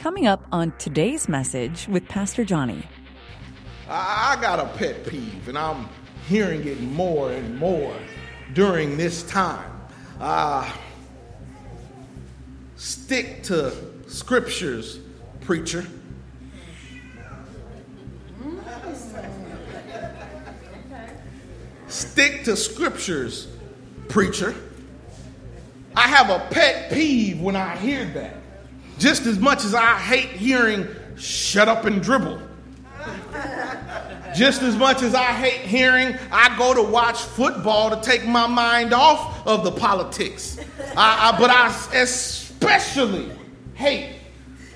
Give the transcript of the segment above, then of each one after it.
Coming up on today's message with Pastor Johnny. I got a pet peeve, and I'm hearing it more and more during this time. Uh, stick to scriptures, preacher. Stick to scriptures, preacher. I have a pet peeve when I hear that. Just as much as I hate hearing shut up and dribble. Just as much as I hate hearing I go to watch football to take my mind off of the politics. I, I, but I especially hate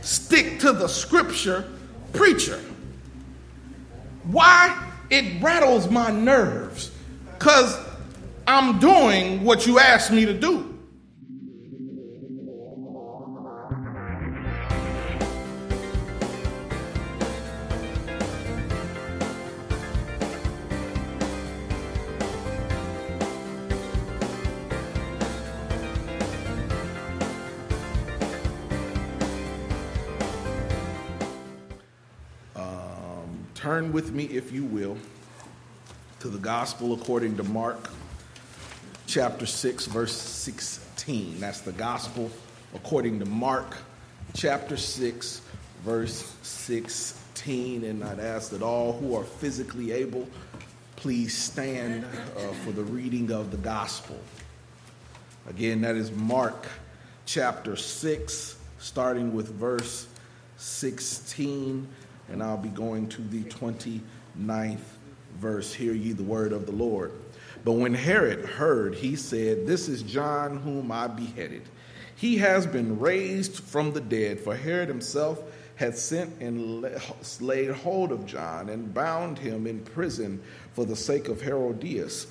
stick to the scripture preacher. Why? It rattles my nerves because I'm doing what you asked me to do. Turn with me, if you will, to the Gospel according to Mark, chapter 6, verse 16. That's the Gospel according to Mark, chapter 6, verse 16. And I'd ask that all who are physically able please stand uh, for the reading of the Gospel. Again, that is Mark chapter 6, starting with verse 16 and I'll be going to the 29th verse. Hear ye the word of the Lord. But when Herod heard, he said, This is John whom I beheaded. He has been raised from the dead, for Herod himself had sent and laid hold of John and bound him in prison for the sake of Herodias,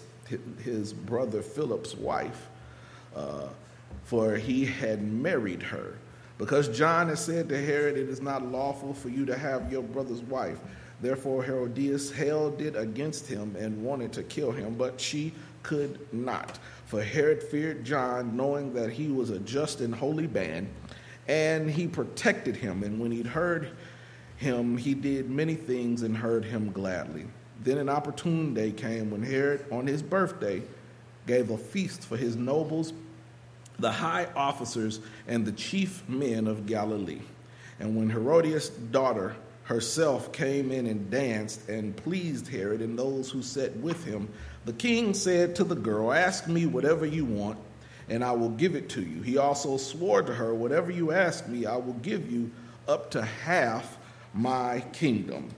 his brother Philip's wife, uh, for he had married her. Because John has said to Herod, It is not lawful for you to have your brother's wife. Therefore, Herodias held it against him and wanted to kill him, but she could not. For Herod feared John, knowing that he was a just and holy man, and he protected him. And when he'd heard him, he did many things and heard him gladly. Then an opportune day came when Herod, on his birthday, gave a feast for his nobles the high officers and the chief men of Galilee. And when Herodias' daughter herself came in and danced and pleased Herod and those who sat with him, the king said to the girl, Ask me whatever you want, and I will give it to you. He also swore to her, Whatever you ask me, I will give you up to half my kingdom.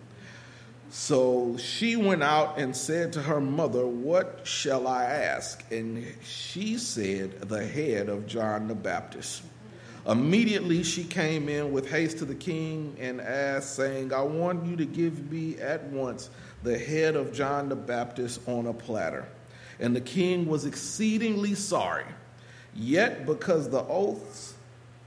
So she went out and said to her mother, What shall I ask? And she said, The head of John the Baptist. Immediately she came in with haste to the king and asked, saying, I want you to give me at once the head of John the Baptist on a platter. And the king was exceedingly sorry. Yet because the oaths,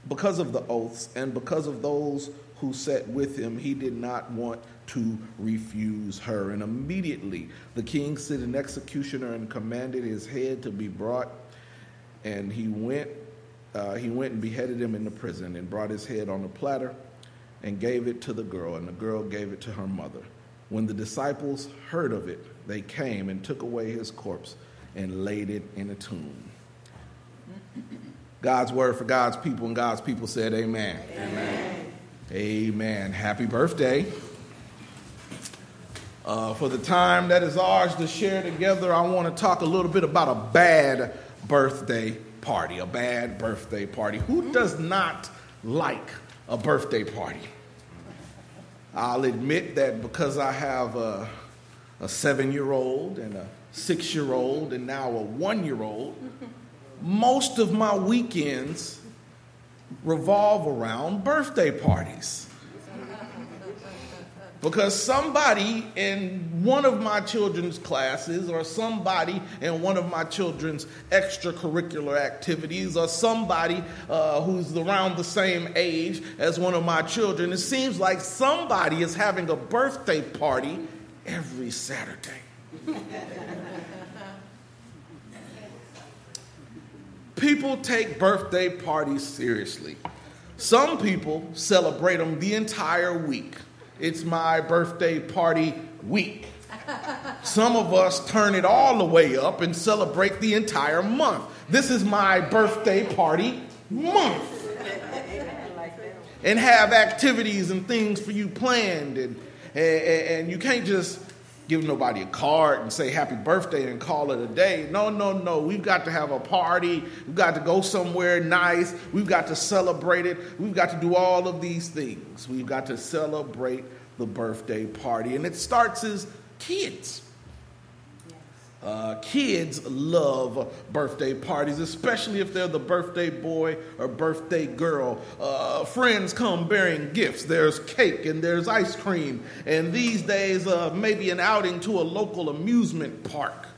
because of the oaths, and because of those who sat with him, he did not want to refuse her. And immediately the king sent an executioner and commanded his head to be brought. And he went, uh, he went and beheaded him in the prison and brought his head on a platter and gave it to the girl. And the girl gave it to her mother. When the disciples heard of it, they came and took away his corpse and laid it in a tomb. God's word for God's people, and God's people said, Amen. Amen. Amen. Happy birthday. Uh, for the time that is ours to share together, I want to talk a little bit about a bad birthday party. A bad birthday party. Who does not like a birthday party? I'll admit that because I have a, a seven year old and a six year old and now a one year old, most of my weekends revolve around birthday parties. Because somebody in one of my children's classes or somebody in one of my children's extracurricular activities or somebody uh, who's around the same age as one of my children it seems like somebody is having a birthday party every saturday people take birthday parties seriously Some people celebrate them the entire week. It's my birthday party week. Some of us turn it all the way up and celebrate the entire month. This is my birthday party month. And have activities and things for you planned. And, and, and you can't just give nobody a card and say happy birthday and call it a day. No, no, no. We've got to have a party. We've got to go somewhere nice. We've got to celebrate it. We've got to do all of these things. We've got to celebrate the birthday party. And it starts as kids. Uh, kids love birthday parties, especially if they're the birthday boy or birthday girl. Uh, friends come bearing gifts. There's cake and there's ice cream. And these days, uh, maybe an outing to a local amusement park.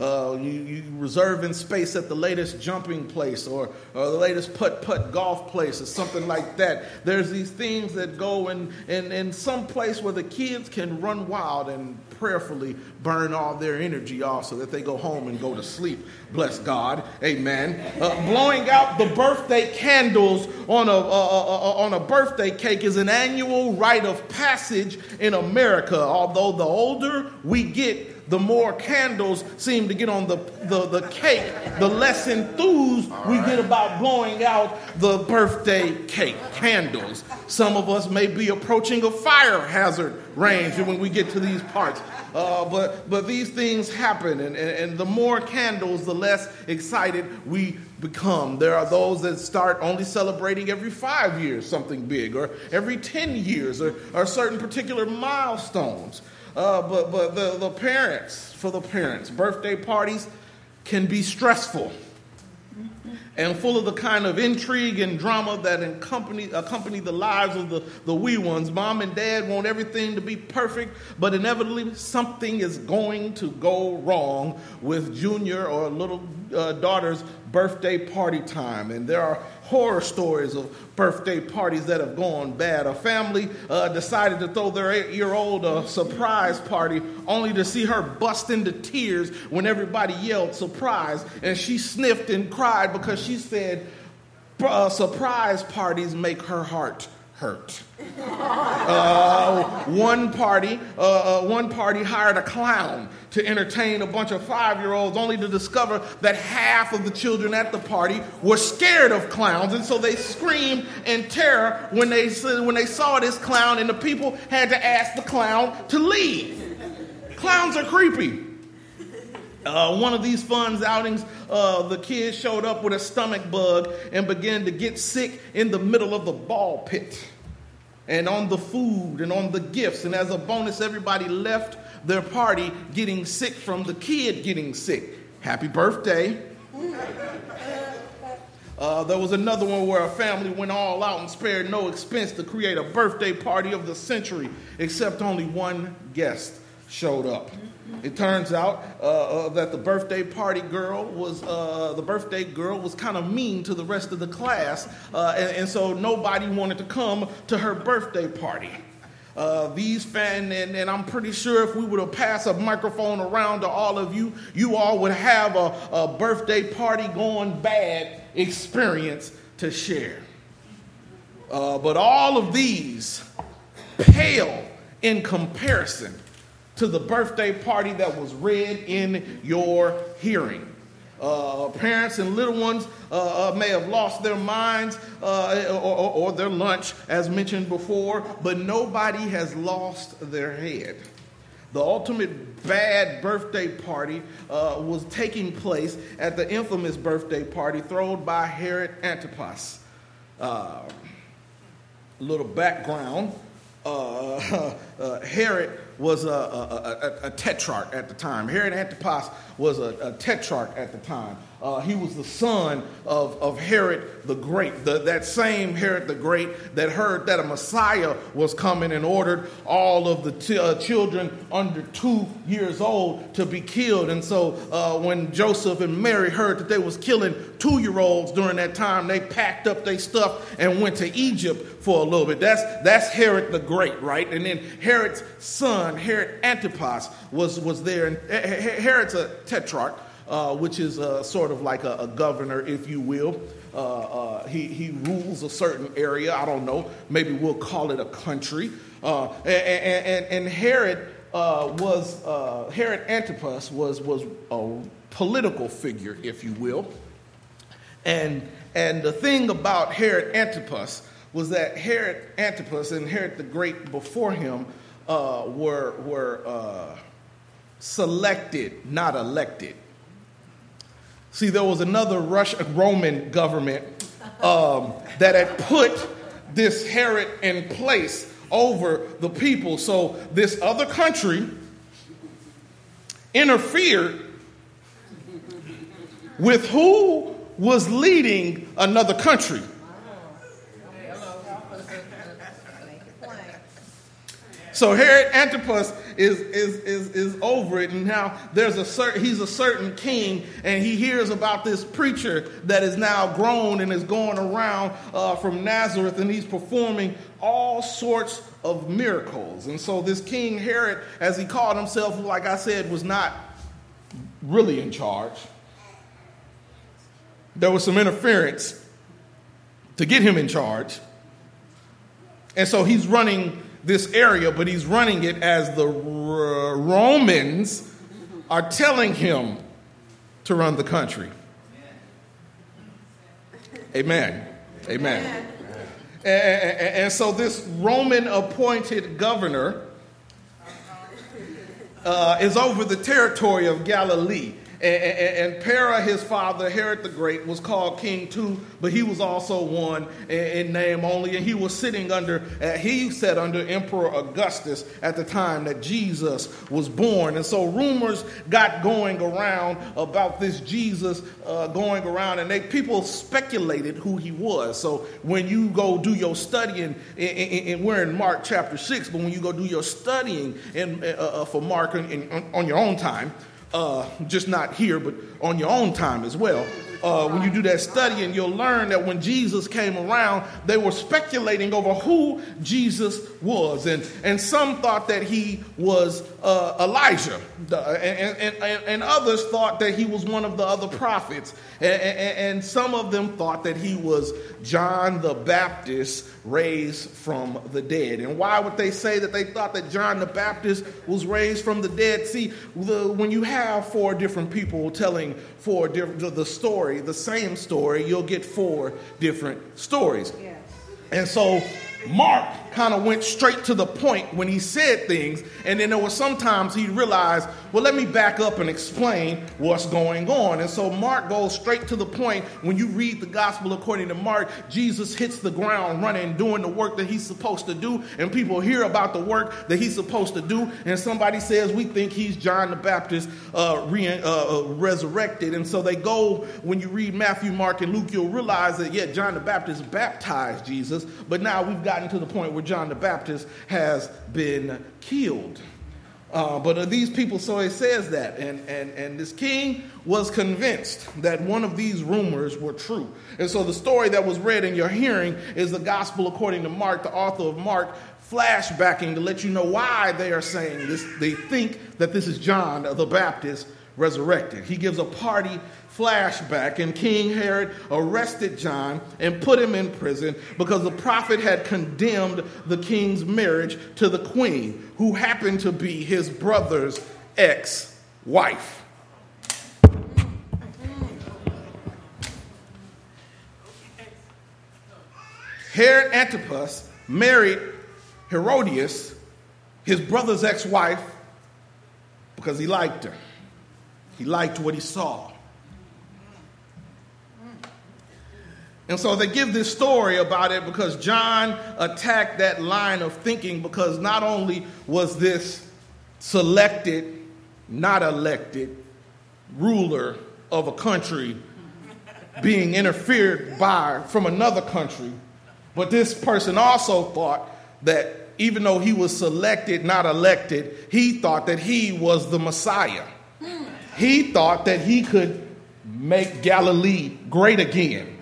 Uh, you, you reserving space at the latest jumping place or, or the latest putt putt golf place or something like that. There's these things that go in, in, in some place where the kids can run wild and prayerfully burn all their energy off so that they go home and go to sleep. Bless God. Amen. Uh, blowing out the birthday candles on a, uh, uh, uh, on a birthday cake is an annual rite of passage in America. Although the older we get, the more candles seem to get on the, the, the cake, the less enthused we get about blowing out the birthday cake candles. Some of us may be approaching a fire hazard range when we get to these parts. Uh, but, but these things happen, and, and, and the more candles, the less excited we become. There are those that start only celebrating every five years something big, or every 10 years, or, or certain particular milestones. Uh, but but the, the parents, for the parents, birthday parties can be stressful and full of the kind of intrigue and drama that accompany, accompany the lives of the, the wee ones. Mom and dad want everything to be perfect, but inevitably something is going to go wrong with junior or little uh, daughter's birthday party time. And there are horror stories of birthday parties that have gone bad. A family uh, decided to throw their eight year old a surprise party only to see her bust into tears when everybody yelled surprise. And she sniffed and cried because she said, uh, surprise parties make her heart hurt. Uh, one party, uh, uh, one party hired a clown to entertain a bunch of five-year-olds, only to discover that half of the children at the party were scared of clowns, and so they screamed in terror when they when they saw this clown, and the people had to ask the clown to leave. Clowns are creepy. Uh, one of these fun outings, uh, the kids showed up with a stomach bug and began to get sick in the middle of the ball pit and on the food and on the gifts. And as a bonus, everybody left their party getting sick from the kid getting sick. Happy birthday. Uh, there was another one where a family went all out and spared no expense to create a birthday party of the century, except only one guest showed up. It turns out uh, uh, that the birthday party girl was uh, the birthday girl was kind of mean to the rest of the class, uh, and, and, so nobody wanted to come to her birthday party. Uh, these fan and, and, I'm pretty sure if we were to pass a microphone around to all of you, you all would have a, a birthday party going bad experience to share. Uh, but all of these pale in comparison to the birthday party that was read in your hearing. Uh, parents and little ones uh, uh, may have lost their minds uh, or, or, their lunch, as mentioned before, but nobody has lost their head. The ultimate bad birthday party uh, was taking place at the infamous birthday party thrown by Herod Antipas. a little background Herod was a, a, a, a, tetrarch at the time. Herod Antipas was a, tetrarch at the time. Uh, he was the son of, of Herod the Great, the, that same Herod the Great that heard that a Messiah was coming and ordered all of the t- uh, children under two years old to be killed. And so uh, when Joseph and Mary heard that they was killing two-year-olds during that time, they packed up their stuff and went to Egypt for a little bit. That's, that's Herod the Great, right? And then Herod's son, Herod Antipas, was, was there. And Herod's a tetrarch uh, which is uh, sort of like a, a, governor, if you will. uh, uh, he, he rules a certain area. I don't know. Maybe we'll call it a country. Uh, and, and, and, Herod uh, was, uh, Herod Antipas was, was a political figure, if you will. And, and the thing about Herod Antipas was that Herod Antipas and Herod the Great before him uh, were, were selected, not elected. See, there was another Russian Roman government um, that had put this Herod in place over the people. So this other country interfered with who was leading another country. So Herod Antipas is, is, is, is over it, and now there's a certain, he's a certain king, and he hears about this preacher that is now grown and is going around uh, from Nazareth, and he's performing all sorts of miracles. And so this King Herod, as he called himself, like I said, was not really in charge. There was some interference to get him in charge. And so he's running this area, but he's running it as the Romans are telling him to run the country. Amen. Amen. And, and, and so this Roman appointed governor uh, is over the territory of Galilee. And, and, Para, his father, Herod the Great, was called king too, but he was also one in, name only. And he was sitting under, uh, he sat under Emperor Augustus at the time that Jesus was born. And so rumors got going around about this Jesus uh, going around, and they, people speculated who he was. So when you go do your studying, and we're in Mark chapter 6, but when you go do your studying in, uh, uh for Mark in, in, on your own time, uh, just not here, but on your own time as well uh, when you do that study, and you'll learn that when Jesus came around, they were speculating over who Jesus was. And, and some thought that he was uh, Elijah, and, and, and, and, others thought that he was one of the other prophets. And, and some of them thought that he was John the Baptist raised from the dead. And why would they say that they thought that John the Baptist was raised from the dead? See, the, when you have four different people telling four different the story, story, the same story, you'll get four different stories. Yes. And so Mark kind of went straight to the point when he said things, and then there was sometimes he realized, well, let me back up and explain what's going on. And so Mark goes straight to the point. When you read the gospel according to Mark, Jesus hits the ground running, doing the work that he's supposed to do, and people hear about the work that he's supposed to do, and somebody says, we think he's John the Baptist uh, re- uh, uh, resurrected. And so they go, when you read Matthew, Mark, and Luke, you'll realize that, yeah, John the Baptist baptized Jesus, but now we've gotten to the point where John the Baptist has been killed. Uh, but these people, so it says that. And, and, and this king was convinced that one of these rumors were true. And so the story that was read in your hearing is the gospel according to Mark, the author of Mark, flashbacking to let you know why they are saying this. They think that this is John the Baptist resurrected. He gives a party flashback, and King Herod arrested John and put him in prison because the prophet had condemned the king's marriage to the queen, who happened to be his brother's ex wife. Herod Antipas married Herodias, his brother's ex wife, because he liked her. He liked what he saw. And so they give this story about it because John attacked that line of thinking because not only was this selected, not elected ruler of a country being interfered by from another country, but this person also thought that even though he was selected, not elected, he thought that he was the Messiah. He thought that he could make Galilee great again.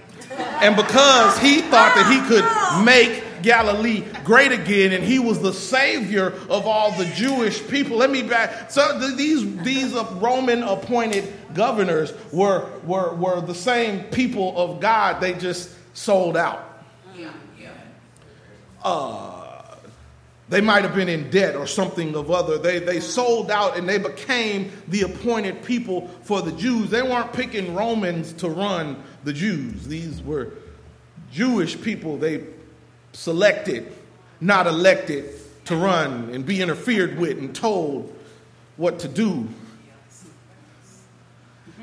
And because he thought that he could make Galilee great again, and he was the savior of all the Jewish people. Let me back. So these these Roman appointed governors were were were the same people of God. They just sold out. Yeah, yeah. Uh, they might have been in debt or something of other. They, they sold out and they became the appointed people for the Jews. They weren't picking Romans to run the Jews. These were Jewish people they selected, not elected, to run and be interfered with and told what to do.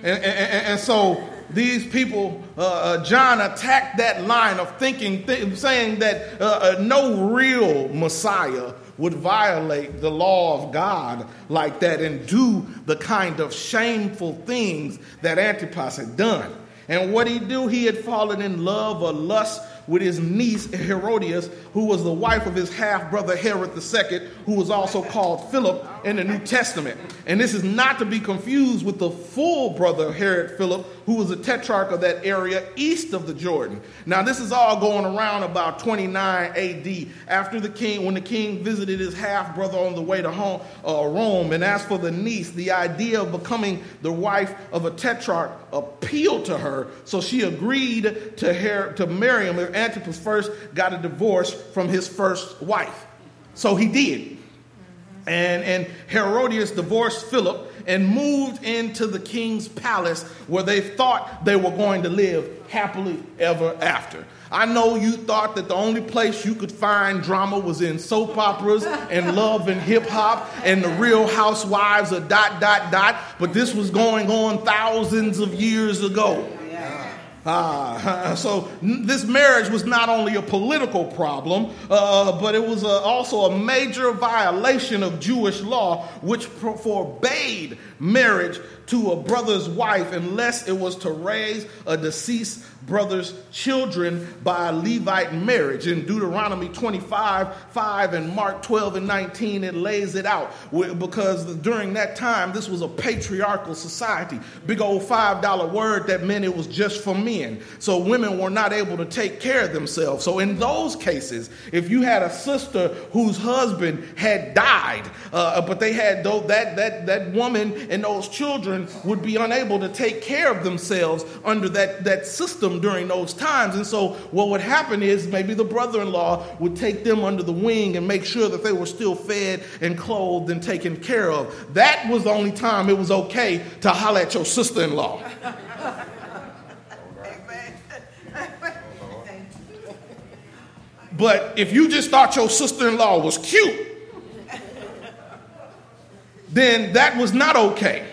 And, and, and so these people, uh, uh, John attacked that line of thinking, th- saying that uh, uh, no real Messiah would violate the law of God like that and do the kind of shameful things that Antipas had done. And what he do, he had fallen in love or lust with his niece Herodias, who was the wife of his half brother Herod II, who was also called Philip in the New Testament. And this is not to be confused with the full brother Herod Philip, who was a tetrarch of that area east of the Jordan. Now, this is all going around about 29 AD, after the king, when the king visited his half brother on the way to home, uh, Rome. And as for the niece, the idea of becoming the wife of a tetrarch appealed to her, so she agreed to, her, to marry him Antipas first got a divorce from his first wife. So he did. And, and Herodias divorced Philip and moved into the king's palace where they thought they were going to live happily ever after. I know you thought that the only place you could find drama was in soap operas and love and hip hop and the real housewives of dot, dot, dot, but this was going on thousands of years ago. Uh, so this marriage was not only a political problem, uh, but it was a, also a major violation of Jewish law, which forbade marriage to a brother's wife unless it was to raise a deceased brother's children by a levirate marriage. In Deuteronomy 25, 5, and Mark 12 and 19, it lays it out because during that time, this was a patriarchal society. Big old $5 word that meant it was just for men. So women were not able to take care of themselves. So in those cases, if you had a sister whose husband had died, uh, but they had though that that that woman and those children would be unable to take care of themselves under that that system during those times. And so, what would happen is maybe the brother in law would take them under the wing and make sure that they were still fed and clothed and taken care of. That was the only time it was okay to holler at your sister in law. But if you just thought your sister in law was cute, then that was not okay.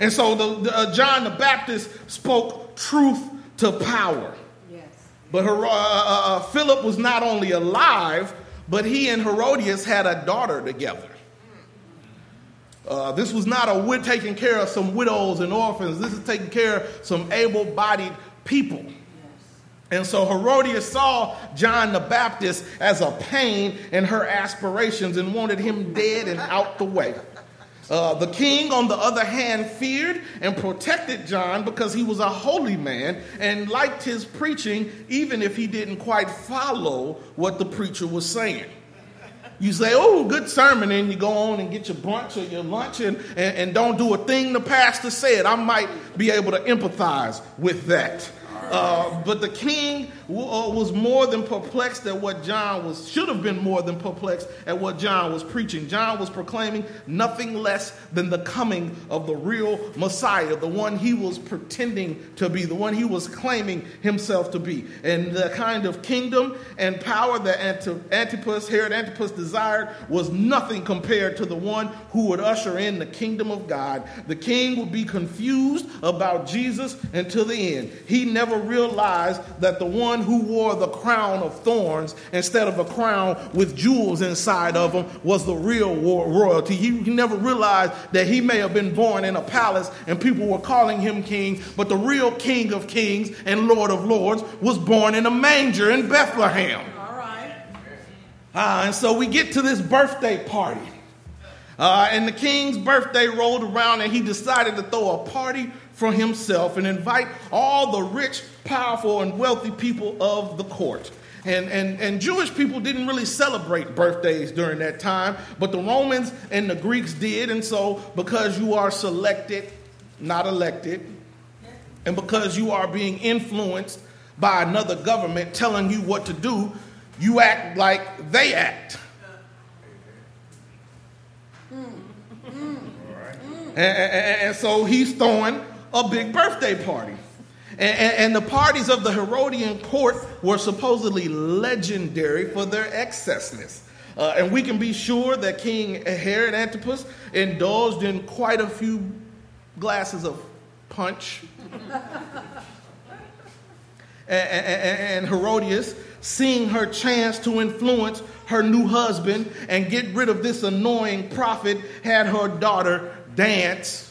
And so the, the, uh, John the Baptist spoke truth to power. Yes. But Her- uh, uh, uh, Philip was not only alive, but he and Herodias had a daughter together. Uh, this was not a we're taking care of some widows and orphans. This is taking care of some able bodied people. And so Herodias saw John the Baptist as a pain in her aspirations and wanted him dead and out the way. Uh, the king, on the other hand, feared and protected John because he was a holy man and liked his preaching, even if he didn't quite follow what the preacher was saying. You say, oh, good sermon, and you go on and get your brunch or your lunch and, and, and don't do a thing the pastor said. I might be able to empathize with that. Uh, but the king w- uh, was more than perplexed at what John was, should have been more than perplexed at what John was preaching. John was proclaiming nothing less than the coming of the real Messiah, the one he was pretending to be, the one he was claiming himself to be. And the kind of kingdom and power that Antipas, Herod Antipas desired was nothing compared to the one who would usher in the kingdom of God. The king would be confused about Jesus until the end. He never realized that the one who wore the crown of thorns instead of a crown with jewels inside of him was the real royalty. He, he never realized that he may have been born in a palace and people were calling him king, but the real king of kings and lord of lords was born in a manger in Bethlehem. All right. Uh, and so we get to this birthday party. Uh, and the king's birthday rolled around, and he decided to throw a party for himself and invite all the rich, powerful, and wealthy people of the court. And, and, and Jewish people didn't really celebrate birthdays during that time, but the Romans and the Greeks did. And so, because you are selected, not elected, and because you are being influenced by another government telling you what to do, you act like they act. Mm. And, and, and, so he's throwing a big birthday party. And, and, the parties of the Herodian court were supposedly legendary for their excessness. Uh, and we can be sure that King Herod Antipas indulged in quite a few glasses of punch. and, and Herodias, seeing her chance to influence her new husband and get rid of this annoying prophet, had her daughter dance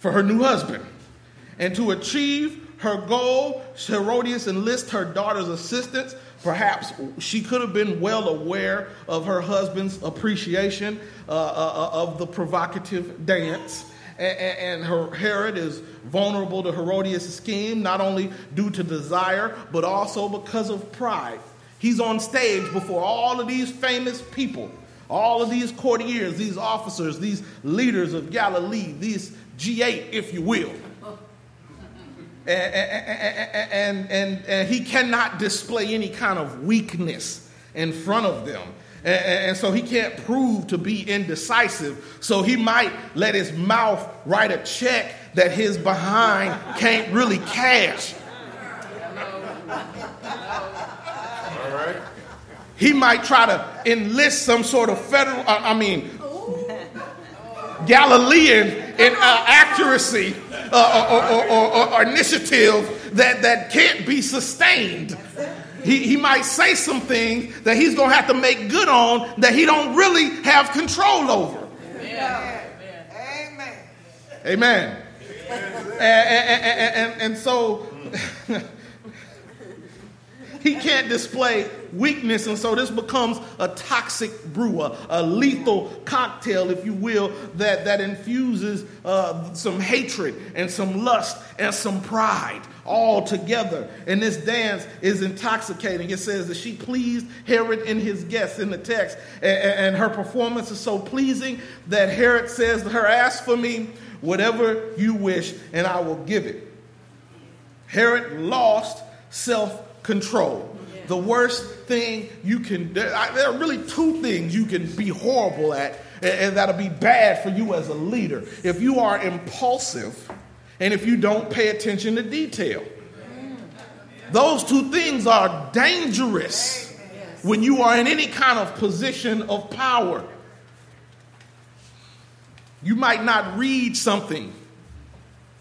for her new husband. And to achieve her goal, Herodias enlists her daughter's assistance. Perhaps she could have been well aware of her husband's appreciation uh, uh, of the provocative dance. And, her, Herod is vulnerable to Herodias' scheme, not only due to desire, but also because of pride. He's on stage before all of these famous people, all of these courtiers, these officers, these leaders of Galilee, these G8, if you will and, and, and, and he cannot display any kind of weakness in front of them. And, so he can't prove to be indecisive. So he might let his mouth write a check that his behind can't really cash. All right. He might try to enlist some sort of federal, I mean, Galilean in uh, accuracy uh, or, or, or, or, initiative that, that can't be sustained. He, he might say some things that he's going to have to make good on that he don't really have control over. Amen. Amen. Amen. And, and, and, and so he can't display weakness, and so this becomes a toxic brew, a, a lethal cocktail, if you will, that, that infuses uh, some hatred and some lust and some pride all together. And this dance is intoxicating. It says that she pleased Herod and his guests in the text, and, and her performance is so pleasing that Herod says to her, Ask for me whatever you wish, and I will give it. Herod lost self control. The worst thing you can there are really two things you can be horrible at, and that'll be bad for you as a leader. If you are impulsive and if you don't pay attention to detail, those two things are dangerous when you are in any kind of position of power. You might not read something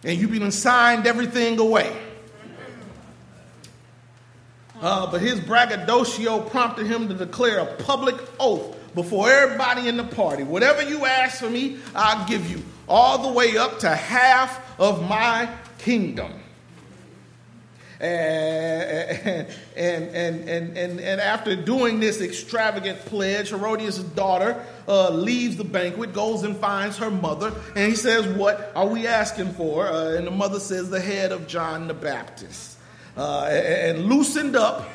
and you've been signed everything away. Uh, but his braggadocio prompted him to declare a public oath before everybody in the party. Whatever you ask for me, I'll give you, all the way up to half of my kingdom. And, and, and, and, and, after doing this extravagant pledge, Herodias' daughter uh, leaves the banquet, goes and finds her mother, and he says, What are we asking for? Uh, and the mother says, The head of John the Baptist uh, and loosened up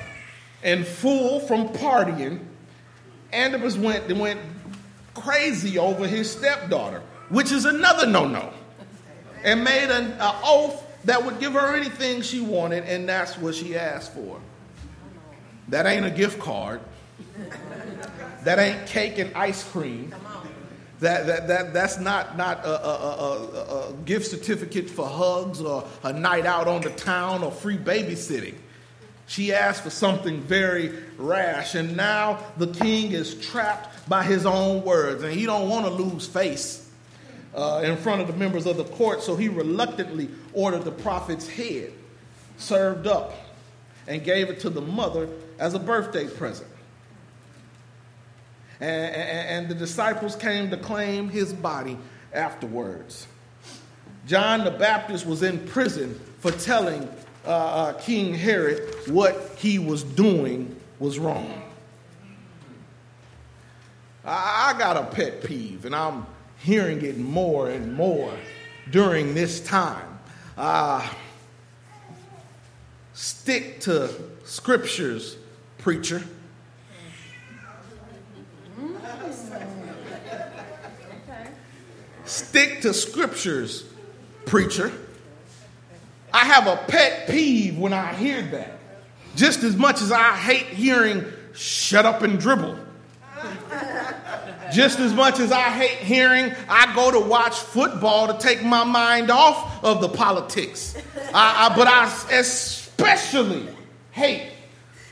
and full from partying, Antipas went, went crazy over his stepdaughter, which is another no no, and made an, an oath that would give her anything she wanted, and that's what she asked for. That ain't a gift card. That ain't cake and ice cream. That, that, that, that's not, not a, a, a, a, gift certificate for hugs or a night out on the town or free babysitting. She asked for something very rash, and now the king is trapped by his own words, and he don't want to lose face uh, in front of the members of the court, so he reluctantly ordered the prophet's head served up and gave it to the mother as a birthday present and, and, and the disciples came to claim his body afterwards. John the Baptist was in prison for telling uh, uh, King Herod what he was doing was wrong. I, got a pet peeve, and I'm hearing it more and more during this time. Uh, stick to scriptures, preacher. Stick to scriptures, preacher. I have a pet peeve when I hear that. Just as much as I hate hearing shut up and dribble. Just as much as I hate hearing I go to watch football to take my mind off of the politics. I, I, but I especially hate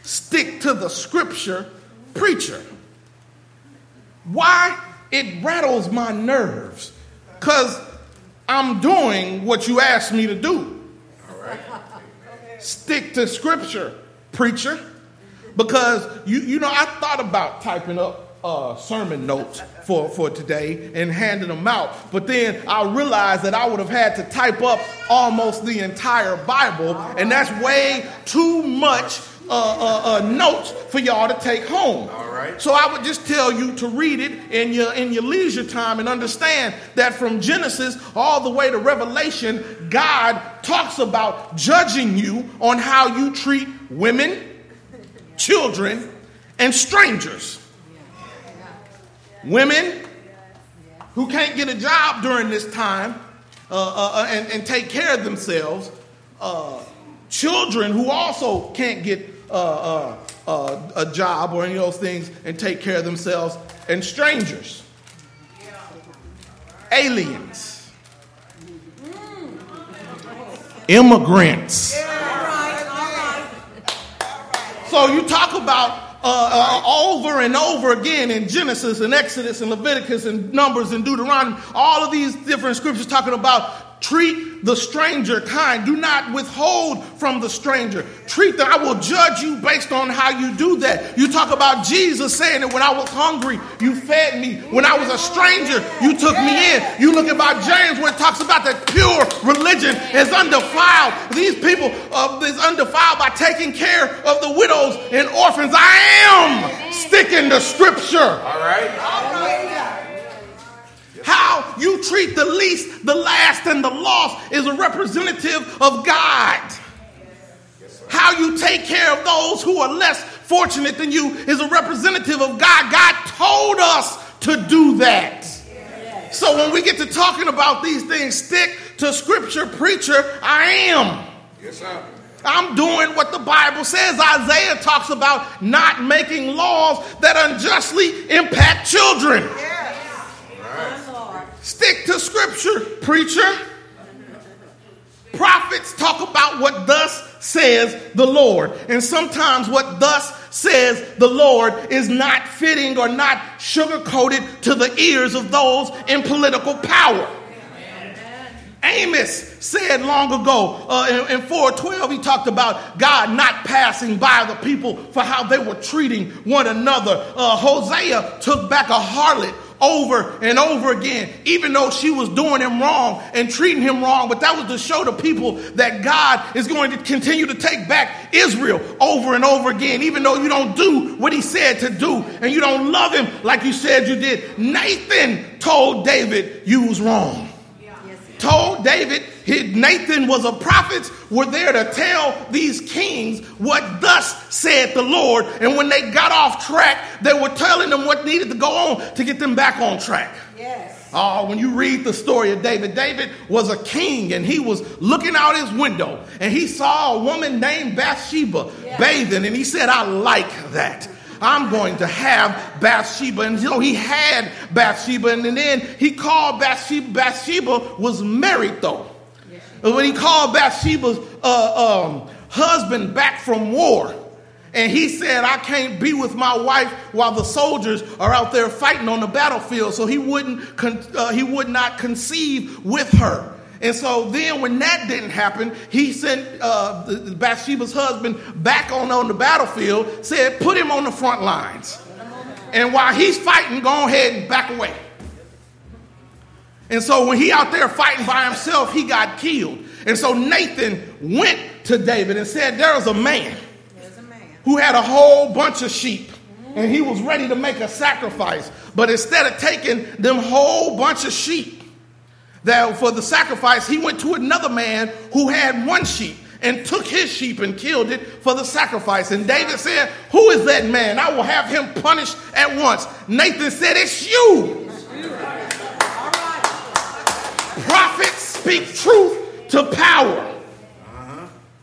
stick to the scripture preacher. Why? It rattles my nerves because I'm doing what you asked me to do. Stick to scripture, preacher. Because you, you know, I thought about typing up uh, sermon notes for, for today and handing them out. But then I realized that I would have had to type up almost the entire Bible, and that's way too much uh, uh, uh, notes for y'all to take home. All right. So I would just tell you to read it in your in your leisure time and understand that from Genesis all the way to Revelation, God talks about judging you on how you treat women, children, and strangers. Women who can't get a job during this time uh, uh, uh and, and, take care of themselves. Uh, children who also can't get uh, uh, a job or any of those things and take care of themselves. And strangers, aliens, immigrants. So you talk about uh, uh, over and over again in Genesis and Exodus and Leviticus and Numbers and Deuteronomy, all of these different scriptures talking about Treat the stranger kind. Do not withhold from the stranger. Treat them. I will judge you based on how you do that. You talk about Jesus saying that when I was hungry, you fed me. When I was a stranger, you took me in. You look about James where it talks about that pure religion is undefiled. These people uh, is undefiled by taking care of the widows and orphans. I am sticking to scripture. All right. All right. How you treat the least, the last, and the lost is a representative of God. How you take care of those who are less fortunate than you is a representative of God. God told us to do that. So when we get to talking about these things, stick to scripture, preacher, I am. Yes, sir. I'm doing what the Bible says. Isaiah talks about not making laws that unjustly impact children. Stick to scripture, preacher. Prophets talk about what thus says the Lord. And sometimes what thus says the Lord is not fitting or not sugarcoated to the ears of those in political power. Amos said long ago uh, in, in 412, he talked about God not passing by the people for how they were treating one another. Uh, Hosea took back a harlot over and over again, even though she was doing him wrong and treating him wrong. But that was to show the people that God is going to continue to take back Israel over and over again, even though you don't do what he said to do and you don't love him like you said you did. Nathan told David, You was wrong. Told David, Nathan was a prophet, were there to tell these kings what thus said the Lord. And when they got off track, they were telling them what needed to go on to get them back on track. Yes. Oh, when you read the story of David, David was a king and he was looking out his window and he saw a woman named Bathsheba bathing and he said, I like that. I'm going to have Bathsheba. And you know, he had Bathsheba, and then he called Bathsheba. Bathsheba was married though. When he called Bathsheba's uh, um, husband back from war, and he said, I can't be with my wife while the soldiers are out there fighting on the battlefield. So he wouldn't, con- uh, he would not conceive with her. And so then when that didn't happen, he sent uh, Bathsheba's husband back on, on the battlefield, said, put him on the front lines. And while he's fighting, go ahead and back away. And so when he out there fighting by himself, he got killed. And so Nathan went to David and said, There is a man, a man. who had a whole bunch of sheep. And he was ready to make a sacrifice. But instead of taking them whole bunch of sheep that for the sacrifice, he went to another man who had one sheep. and took his sheep and killed it for the sacrifice. And David said, Who is that man? I will have him punished at once. Nathan said, It's you. Prophets speak truth to power.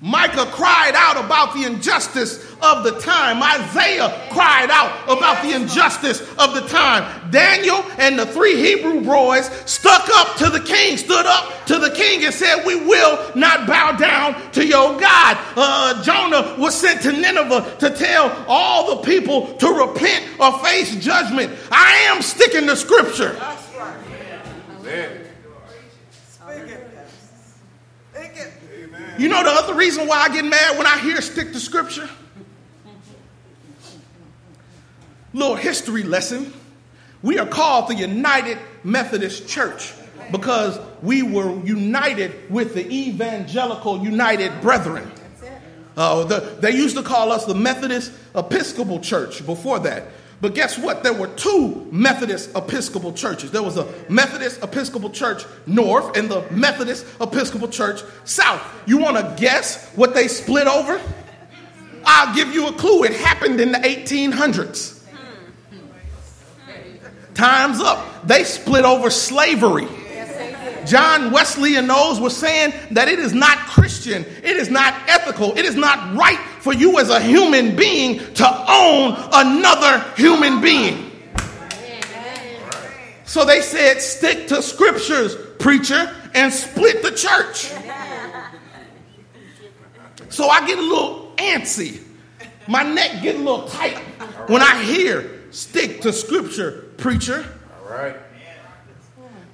Micah cried out about the injustice of the time. Isaiah cried out about the injustice of the time. Daniel and the three Hebrew boys stuck up to the king, stood up to the king and said, We will not bow down to your God. Uh, Jonah was sent to Nineveh to tell all the people to repent or face judgment. I am sticking to scripture. That's right. Amen. You know the other reason why I get mad when I hear stick to scripture? Little history lesson. We are called the United Methodist Church because we were united with the Evangelical United Brethren. Uh, the, they used to call us the Methodist Episcopal Church before that. But guess what? There were two Methodist Episcopal churches. There was a Methodist Episcopal Church North and the Methodist Episcopal Church South. You want to guess what they split over? I'll give you a clue. It happened in the 1800s. Time's up. They split over slavery. John Wesley and those were saying that it is not Christian, it is not ethical, it is not right for you as a human being to own another human being. So they said, stick to scriptures, preacher, and split the church. So I get a little antsy. My neck get a little tight when I hear stick to scripture, preacher. All right.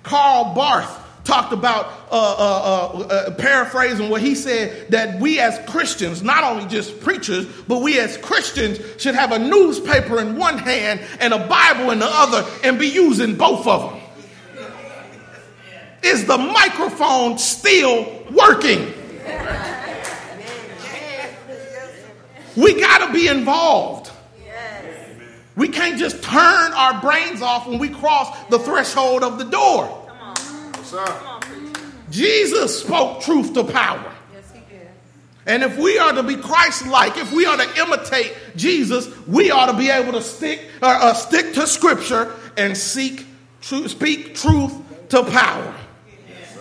Karl Barth talked about, uh, uh, uh, uh, paraphrasing what he said, that we as Christians, not only just preachers, but we as Christians should have a newspaper in one hand and a Bible in the other and be using both of them. Is the microphone still working? We got to be involved. We can't just turn our brains off when we cross the threshold of the door. Jesus spoke truth to power. Yes, he did. And if we are to be Christ-like, if we are to imitate Jesus, we ought to be able to stick uh, uh, stick to Scripture and seek tr- speak truth to power. Yes.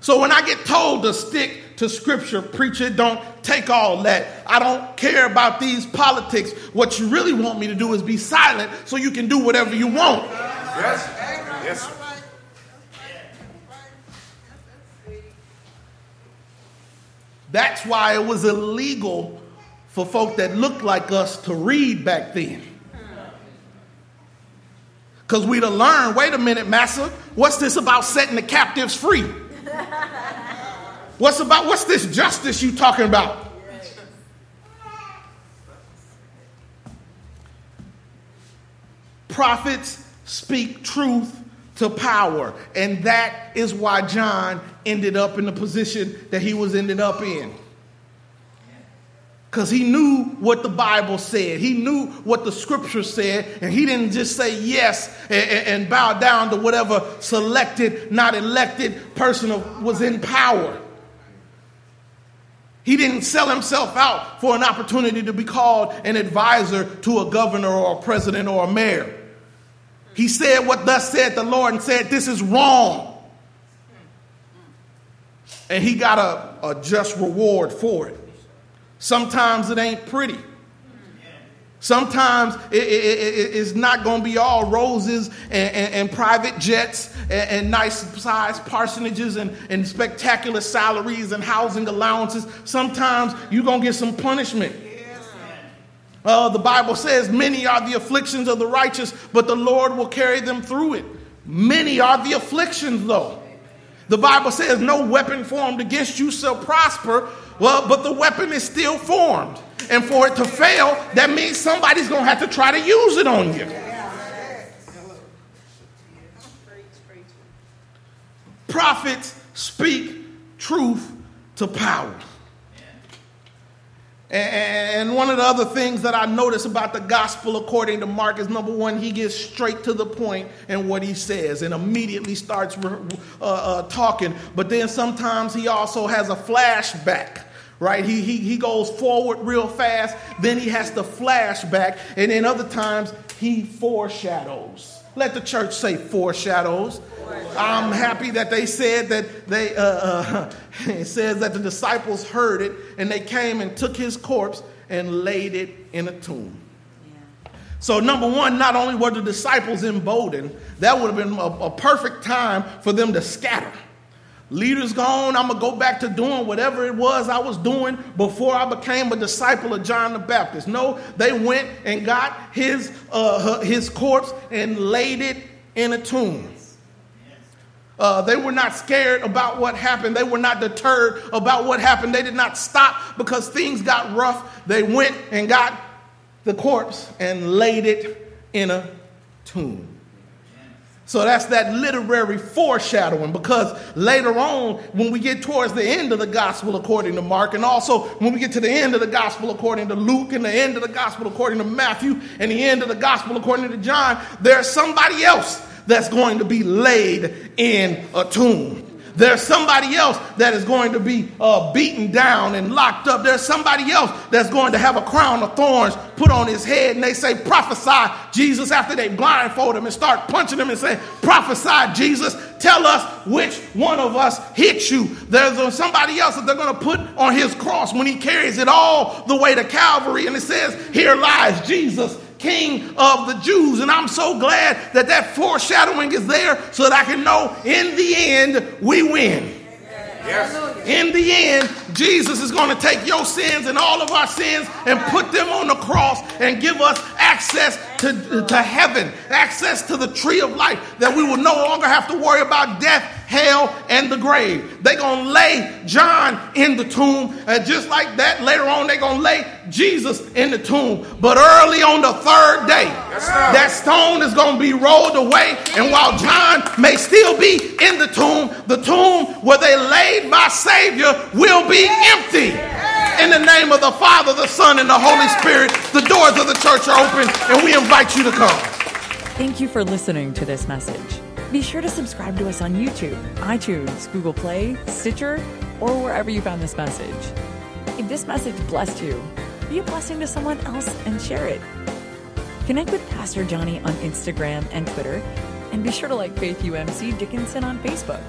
So when I get told to stick to Scripture, preach it, don't take all that. I don't care about these politics. What you really want me to do is be silent so you can do whatever you want. Yes. Yes. That's why it was illegal for folk that looked like us to read back then. Because we'd have learned wait a minute, Massa, what's this about setting the captives free? What's about what's this justice you talking about? Prophets speak truth to power. And that is why John ended up in the position that he was ended up in. Because he knew what the Bible said. He knew what the scripture said. And he didn't just say yes and, and bow down to whatever selected, not elected person was in power. He didn't sell himself out for an opportunity to be called an advisor to a governor or a president or a mayor. He said what thus said the Lord and said, This is wrong. And he got a, a just reward for it. Sometimes it ain't pretty. Sometimes it, it, it, it's not going to be all roses and, and, and private jets and, and nice sized parsonages and, and spectacular salaries and housing allowances. Sometimes you're going to get some punishment. Uh, the Bible says, Many are the afflictions of the righteous, but the Lord will carry them through it. Many are the afflictions, though. The Bible says, No weapon formed against you shall prosper. Well, but the weapon is still formed. And for it to fail, that means somebody's going to have to try to use it on you. Prophets speak truth to power. And one of the other things that I notice about the gospel according to Mark is number one, he gets straight to the point in what he says and immediately starts uh, uh, talking. But then sometimes he also has a flashback right? He, he, he goes forward real fast, then he has to flashback, and then other times he foreshadows. Let the church say foreshadows. I'm happy that they said that they uh, uh, it says that the disciples heard it and they came and took his corpse and laid it in a tomb. So, number one, not only were the disciples emboldened, that would have been a, a perfect time for them to scatter. Leaders gone, I'm going to go back to doing whatever it was I was doing before I became a disciple of John the Baptist. No, they went and got his, uh, his corpse and laid it in a tomb. Uh, they were not scared about what happened. They were not deterred about what happened. They did not stop because things got rough. They went and got the corpse and laid it in a tomb. So that's that literary foreshadowing because later on, when we get towards the end of the gospel according to Mark, and also when we get to the end of the gospel according to Luke, and the end of the gospel according to Matthew, and the end of the gospel according to John, there's somebody else that's going to be laid in a tomb. There's somebody else that is going to be uh, beaten down and locked up. There's somebody else that's going to have a crown of thorns put on his head. And they say, Prophesy, Jesus, after they blindfold him and start punching him and say, Prophesy, Jesus, tell us which one of us hit you. There's somebody else that they're going to put on his cross when he carries it all the way to Calvary. And it says, Here lies Jesus King of the Jews. And I'm so glad that that foreshadowing is there so that I can know in the end we win. Yes. In the end, Jesus is going to take your sins and all of our sins and put them on the cross and give us access to, to heaven, access to the tree of life, that we will no longer have to worry about death, hell, and the grave. They're going to lay John in the tomb. And just like that, later on, they're going to lay Jesus in the tomb. But early on the third day, that stone is going to be rolled away. And while John may still be in the tomb, the tomb where they laid my Savior will be empty. In the name of the Father, the Son, and the Holy Spirit, the doors of the church are open, and we invite you to come. Thank you for listening to this message. Be sure to subscribe to us on YouTube, iTunes, Google Play, Stitcher, or wherever you found this message. If this message blessed you, be a blessing to someone else and share it. Connect with Pastor Johnny on Instagram and Twitter, and be sure to like Faith UMC Dickinson on Facebook.